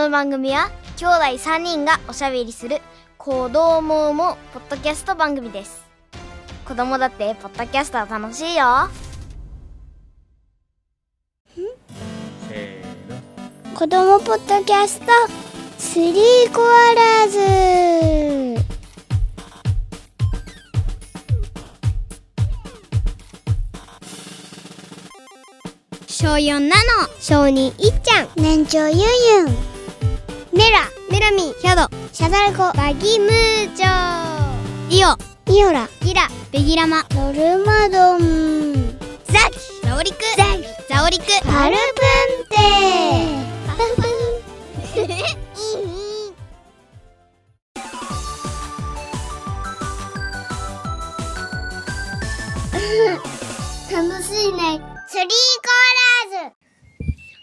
の番組は兄弟3人がおしゃべりする子供もポッドキャスト番組です。子供だってポッドキャストは楽しいよ。せーの。子供ポッドキャストスリーコアラーズ。小4なの小児いっちゃん。年長ゆんゆんメラメラミヒャドシャダルコバギムーチョイオイオラギラベギラマノルマドン。ザキザオリク。ザザオリク。パルプンテ。楽しいね。スリーコアラーズ。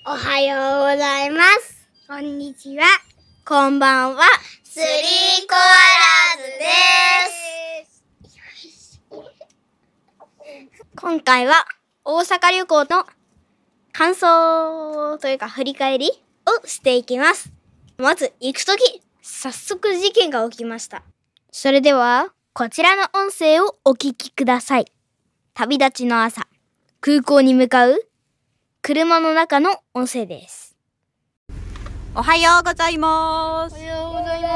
おはようございます。こんにちはこんばんはスリーコアラーズです今回は大阪旅行の感想というか振り返りをしていきます。まず行くとき、早速事件が起きました。それでは、こちらの音声をお聞きください。旅立ちの朝、空港に向かう車の中の音声です。おはようございます。おはようございま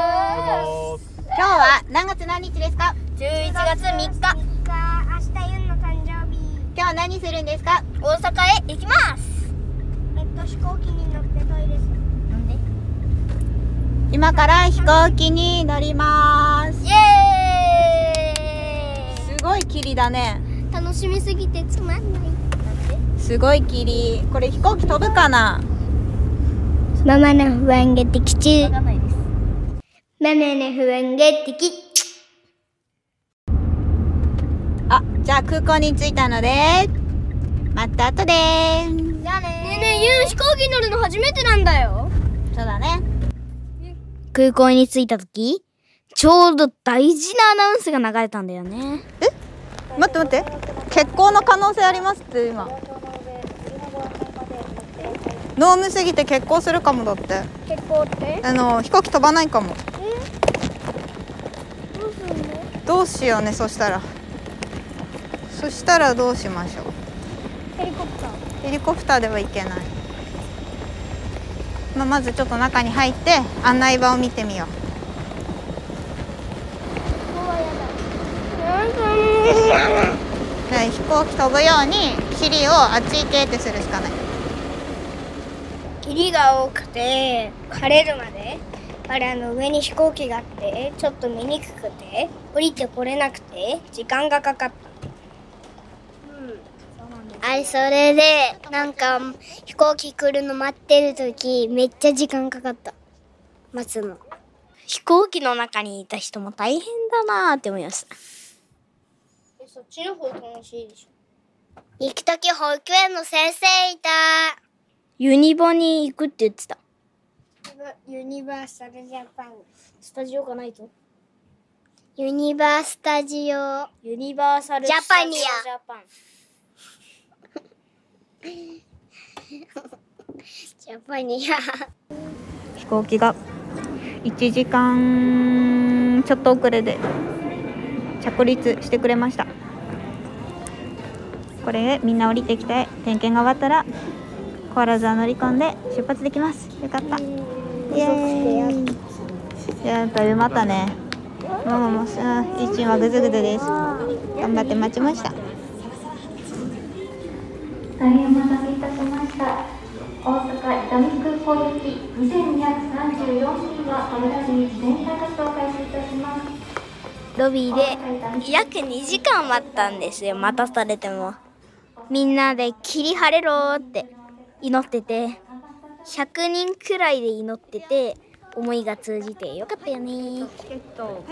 今日は何月何日ですか？す。11月3日、明日ユンの誕生日今日は何するんですか？大阪へ行きます。えっと飛行機に乗ってトイレするなんで？今から飛行機に乗りますイ。エーイすごい霧だね。楽しみすぎてつまんない。すごい霧。これ飛行機飛ぶかな？ママの不安が的中。ママの不安が的あ、じゃあ空港に着いたので、また後でじゃあねねえねえ、ユン飛行機乗るの初めてなんだよ。そうだね。空港に着いた時、ちょうど大事なアナウンスが流れたんだよね。待って待って。欠航の可能性ありますって今。ノームすぎて欠航するかもだって。結構って？あの飛行機飛ばないかも。どうしようねそしたら。そしたらどうしましょう。ヘリコプターヘリコプターでは行けない。まあ、まずちょっと中に入って案内板を見てみよう。飛行機飛ぶように尻をあっち行けってするしかない。霧が多くて晴れるまであれあの上に飛行機があってちょっと見にくくて降りてこれなくて時間がかかった。あれそれでなんか飛行機来るの待ってる時めっちゃ時間かかった。待つの。飛行機の中にいた人も大変だなーって思いました。そっちの方楽しいでしょ。行く時保育園の先生いたユニバに行くって言ってた。ユニバーサルジャパン。スタジオがないとユニバースタジオ。ユニバーサルジャパニアジャパン。ジャパニア。飛行機が。1時間ちょっと遅れで。着陸してくれました。これでみんな降りてきて点検が終わったらコアラズは乗り込んで出発できますよかったイエーイやっぱりまたねママもさ一陣はグズグズです頑張って待ちました大変お待たせいたしました。大阪伊丹空港行き2234便はこれらに自転車活動を開始いたします。ロビーで約2時間待ったんですよ。待たされても。みんなで霧晴れろーって祈ってて、100人くらいで祈ってて、思いが通じてよかったよね。チケット。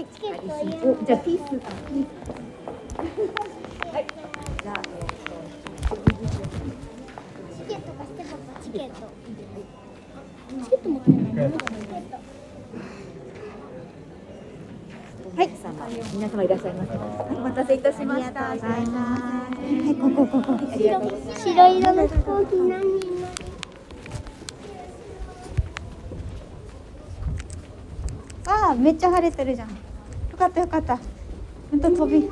皆様いらっしゃいませ。はい、お待たせいたしました。ありがとうございます。白色の飛行機何めっちゃ晴れてるじゃん。よかったよかった。ほんと飛び。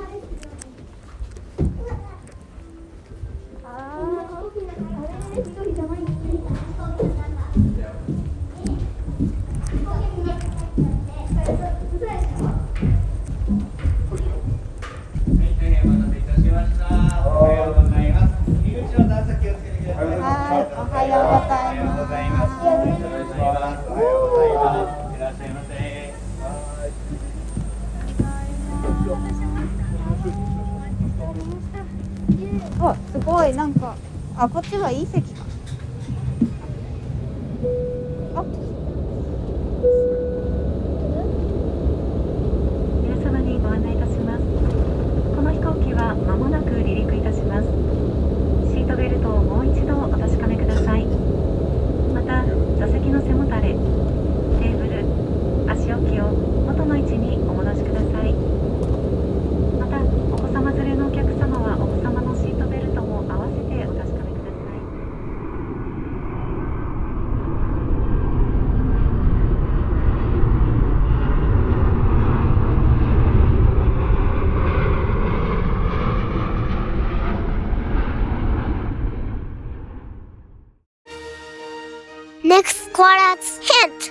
ネクストコアラツヒント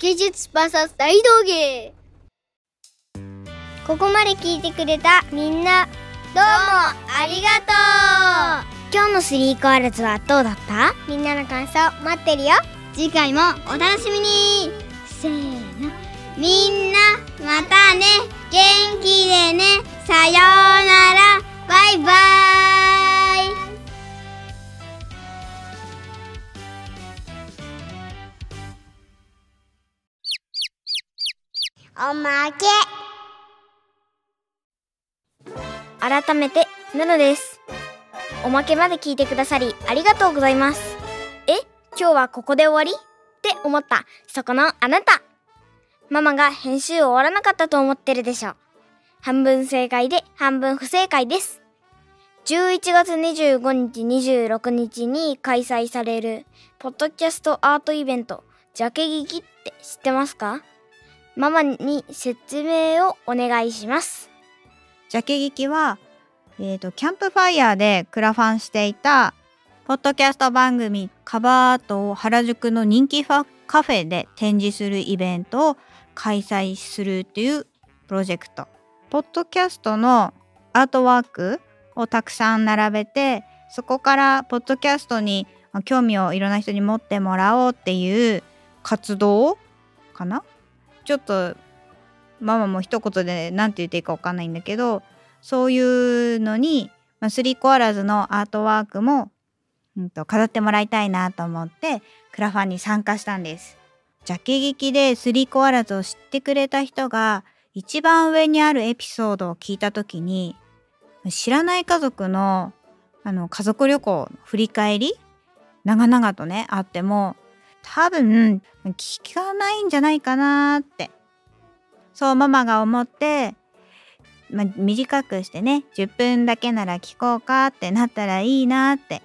技術 VS 大道芸ここまで聞いてくれたみんなどうもありがとう。今日のスリーコアラズはどうだった？みんなの感想待ってるよ。次回もお楽しみに。せーの。みんなまたね。元気でね。さようなら。バイバイおまけ。改めてヌヌです。おまけまで聞いてくださりありがとうございます。え今日はここで終わり？って思った。そこのあなた。ママが編集終わらなかったと思ってるでしょ。半分正解で半分不正解です。11月25日26日に開催されるポッドキャストアートイベントジャケ劇って知ってますか？ママに説明をお願いしますジャケ劇は、えー、とキャンプファイヤーでクラファンしていたポッドキャスト番組カバーアートを原宿の人気カフェで展示するイベントを開催するっていうプロジェクト。ポッドキャストのアートワークをたくさん並べてそこからポッドキャストに興味をいろんな人に持ってもらおうっていう活動かなちょっとママも一言で何て言っていいか分かんないんだけどそういうのに、まあ、スリーコアラーズのアートワークも、うん、と飾ってもらいたいなと思ってクラファンに参加したんです。ジャケ劇でスリーコアラーズを知ってくれた人が一番上にあるエピソードを聞いた時に知らない家族のあの家族旅行の振り返り長々とねあっても多分聞かないんじゃないかなって。そうママが思って、まあ、短くしてね10分だけなら聞こうかってなったらいいなって。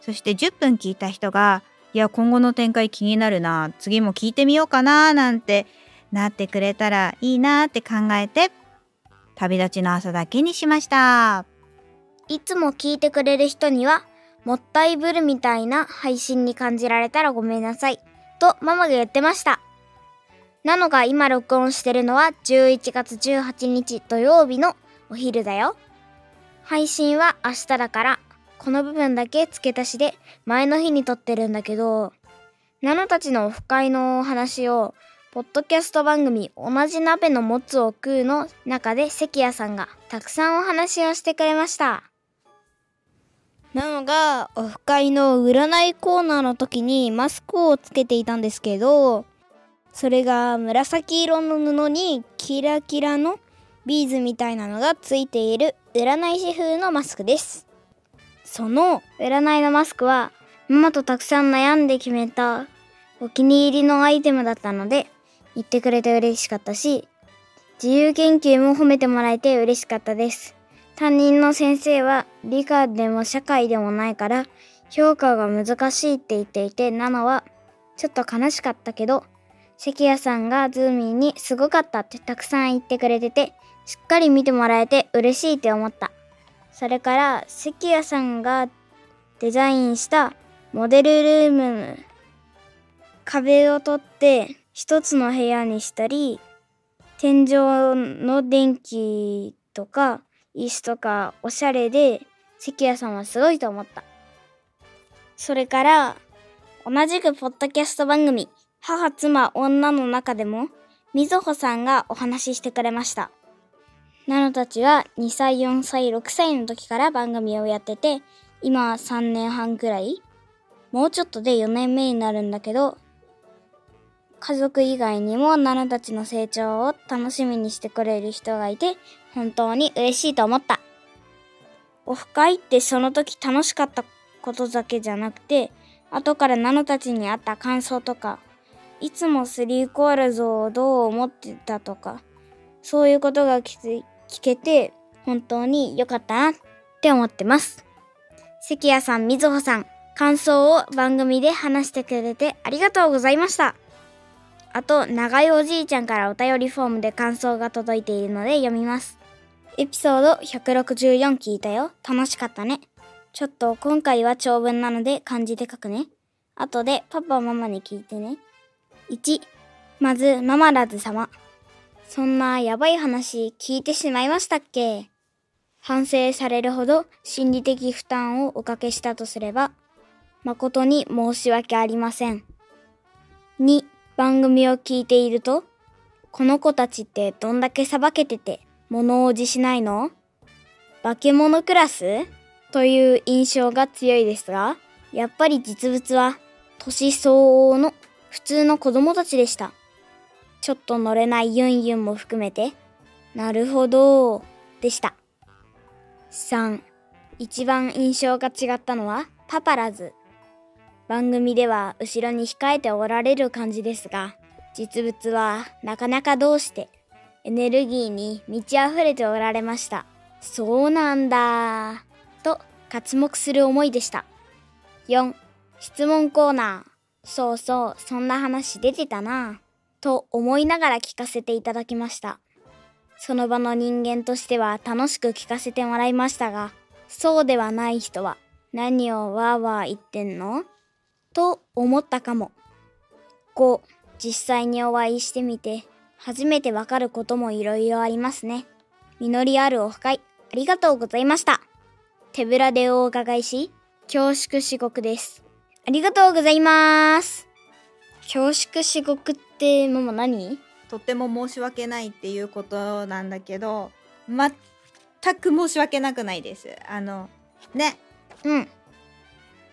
そして10分聞いた人がいや今後の展開気になるな次も聞いてみようかななんてなってくれたらいいなって考えて旅立ちの朝だけにしました。いつも聞いてくれる人には、もったいぶるみたいな配信に感じられたらごめんなさい。とママが言ってました。なのが今録音してるのは11月18日土曜日のお昼だよ。配信は明日だから、この部分だけ付け足しで前の日に撮ってるんだけど、ナノたちのオフ会のお話を、ポッドキャスト番組同じ鍋のもつを食うの中で関谷さんがたくさんお話をしてくれました。なのが、オフ会の占いコーナーの時にマスクをつけていたんですけど、それが紫色の布にキラキラのビーズみたいなのがついている占い師風のマスクです。その占いのマスクはママとたくさん悩んで決めたお気に入りのアイテムだったので言ってくれて嬉しかったし自由研究も褒めてもらえて嬉しかったです。担任の先生は理科でも社会でもないから評価が難しいって言っていてナナはちょっと悲しかったけど関谷さんがズーミンにすごかったってたくさん言ってくれてて、しっかり見てもらえて嬉しいって思った。それから関谷さんがデザインしたモデルルーム、壁を取って一つの部屋にしたり、天井の電気とか椅子とかおしゃれで関谷さんはすごいと思った。それから同じくポッドキャスト番組母妻女の中でもみずほさんがお話ししてくれました。ナノたちは2歳、4歳、6歳の時から番組をやってて、今は3年半くらいもうちょっとで4年目になるんだけど、家族以外にもナノたちの成長を楽しみにしてくれる人がいて、本当に嬉しいと思った。オフ会ってその時楽しかったことだけじゃなくて、後からナノたちにあった感想とか、いつもスリーコールズをどう思ってたとか、そういうことが聞聞けて、本当に良かったなって思ってます。関谷さん、みずほさん、感想を番組で話してくれてありがとうございました。あと、長いおじいちゃんからお便りフォームで感想が届いているので読みます。エピソード164聞いたよ。楽しかったね。ちょっと今回は長文なので漢字で書くね。後でパパママに聞いてね。1、まず、ママラズ様。そんなやばい話聞いてしまいましたっけ？反省されるほど心理的負担をおかけしたとすれば、誠に申し訳ありません。2、番組を聞いていると、この子たちってどんだけさばけてて物おじしないの？化け物クラス？という印象が強いですが、やっぱり実物は年相応の普通の子供たちでした。ちょっと乗れないユンユンも含めて、なるほど、でした。3、一番印象が違ったのはパパラズ。番組では後ろに控えておられる感じですが、実物はなかなかどうしてエネルギーに満ち溢れておられました。そうなんだと刮目する思いでした。4、質問コーナー。そうそう、そんな話出てたな。と思いながら聞かせていただきました。その場の人間としては楽しく聞かせてもらいましたが、そうではない人は何をわーわー言ってんの？と思ったかも。5、実際にお会いしてみて、初めてわかることもいろいろありますね。実りあるオフ会、ありがとうございました。手ぶらでお伺いし、恐縮至極です。ありがとうございます。恐縮至極って、ママ何？とっても申し訳ないっていうことなんだけど全く申し訳なくないですあのねうん。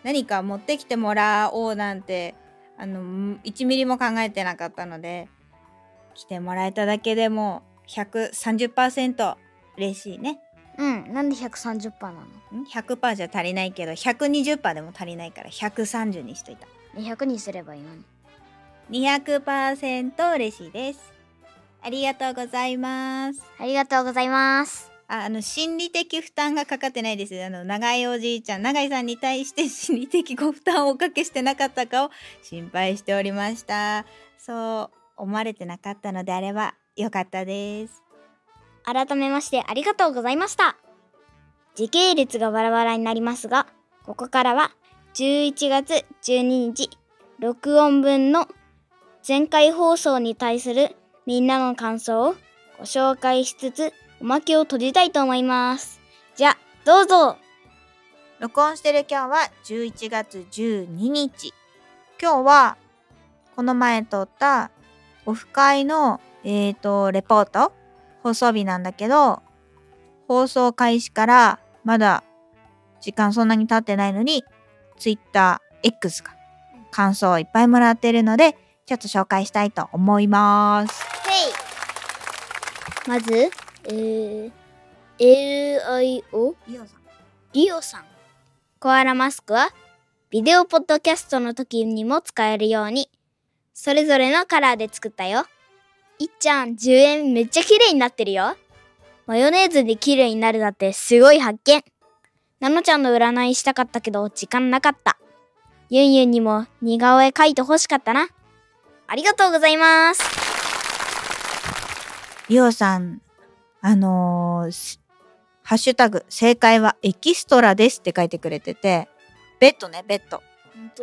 何か持ってきてもらおうなんてあの1ミリも考えてなかったので来てもらえただけでも130%嬉しいね。うん。なんで130%なの？ん？100%じゃ足りないけど120%でも足りないから130にしといた ?100 にすればいいのに。200%嬉しいです。ありがとうございます。ありがとうございます。ああの心理的負担がかかってないですあの長いおじいちゃん長井さんに対して 心理的ご負担をおかけしてなかったかを心配しておりました。そう思われてなかったのであればよかったです改めましてありがとうございました。時系列がバラバラになりますが、ここからは11月12日、録音分の前回放送に対するみんなの感想をご紹介しつつ、おまけを閉じたいと思います。じゃあ、どうぞ録音してる今日は11月12日今日はこの前撮ったオフ会のえーとレポート？放送日なんだけど放送開始からまだ時間そんなに経ってないのに TwitterX が感想をいっぱいもらってるのでちょっと紹介したいと思います。まず、えー、LIO リオさん。リオさん。コアラマスクは、ビデオポッドキャストの時にも使えるように、それぞれのカラーで作ったよ。いっちゃん、10円めっちゃ綺麗になってるよ。マヨネーズで綺麗になるだってすごい発見。ナノちゃんの占いしたかったけど、時間なかった。ユンユンにも似顔絵描いて欲しかったな。ありがとうございます。リオさん、あのーすハッシュタグ、正解はエキストラですって書いてくれてて、ベッドね、ベッド。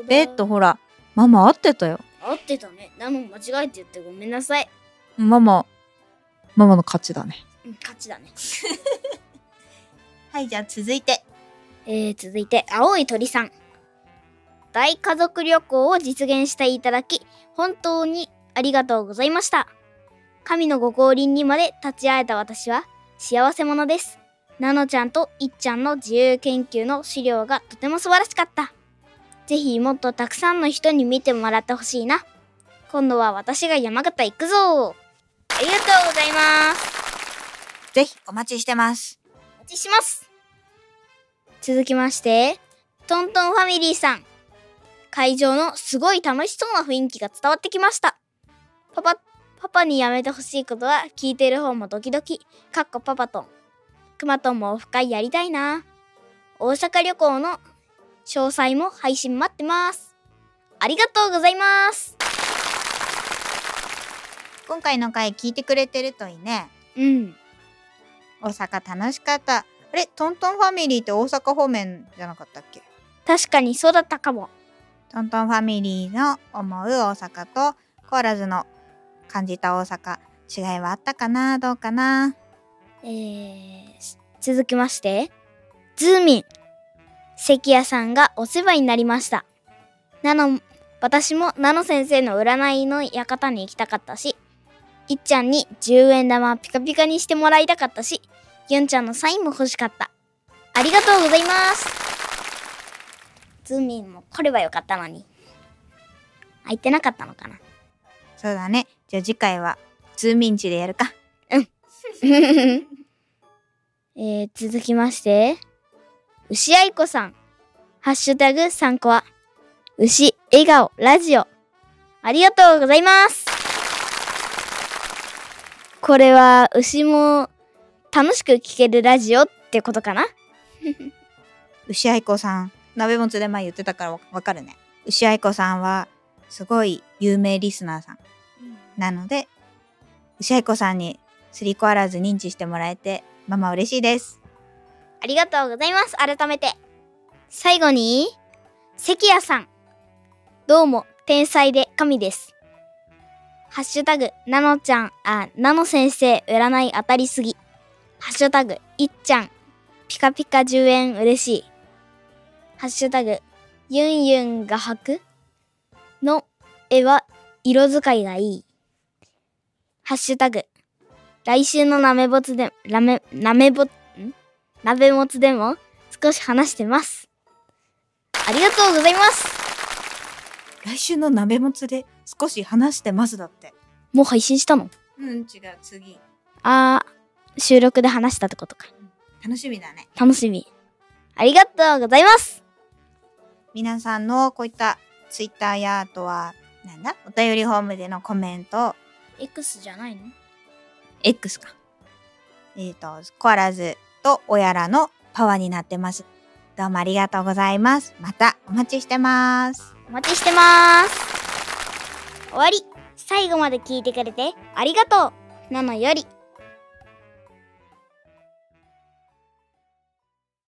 ベッドほら、ママ合ってたよ。合ってたね。なの間違えて言ってごめんなさい。ママ、ママの勝ちだね。うん、勝ちだね。はい、じゃあ続いて。えー、続いて、青い鳥さん。大家族旅行を実現していただき、本当にありがとうございました。神のご降臨にまで立ち会えた私は幸せ者です。ナノちゃんといっちゃんの自由研究の資料がとても素晴らしかった。ぜひもっとたくさんの人に見てもらってほしいな。今度は私が山形行くぞありがとうございます。ぜひお待ちしてます。お待ちします。続きまして、トントンファミリーさん。会場のすごい楽しそうな雰囲気が伝わってきました。パパ、パパにやめてほしいことは聞いてる方もドキドキ。かっこパパトン。クマトンもオフ会やりたいな。大阪旅行の詳細も配信待ってます。ありがとうございます。今回の回聞いてくれてるといいね。うん。大阪楽しかった。あれトントンファミリーって大阪方面じゃなかったっけ？確かにそうだったかも。トントンファミリーの思う大阪とコーラズの感じた大阪違いはあったかな？どうかな？えー、続きまして、ズーミン。関谷さんがお世話になりました。なの、私もナノ先生の占いの館に行きたかったし、いっちゃんに10円玉ピカピカにしてもらいたかったし、ユンちゃんのサインも欲しかった。ありがとうございます。ズーミンも来ればよかったのに。空いてなかったのかな。そうだね。じゃあ次回はズーミンチでやるか。えー、続きまして、牛愛子さん。ハッシュタグ3個は、牛、笑顔、ラジオ。ありがとうございます。これは、牛も楽しく聴けるラジオってことかな？牛愛子さん、鍋もつで前言ってたからわわかるね。牛愛子さんはすごい有名リスナーさん。なので、牛愛子さんにスリーコアラーズ認知してもらえて、ママ嬉しいです。ありがとうございます。改めて。最後に、関谷さん。どうも、天才で神です。ハッシュタグ、ナノちゃん、あ、ナノ先生、占い当たりすぎ。ハッシュタグ、いっちゃん、ピカピカ10円嬉しい。ハッシュタグ、ユンユンが履くの絵は色使いがいい。ハッシュタグ、来週のなめぼつで、なめ、なめぼ、ん鍋もつでも少し話してます。ありがとうございます。来週の鍋もつで少し話してますだって。もう配信したの？うん、違う、次。あー、収録で話したってことか。楽しみだね。楽しみ。ありがとうございます。皆さんのこういったツイッターやあとは、なんだ？お便りホームでのコメント、X じゃないの？X か。えっ、と、コアラズとおやらのパワーになってます。どうもありがとうございます。またお待ちしてます。お待ちしてます。終わり。最後まで聞いてくれてありがとう。なのより。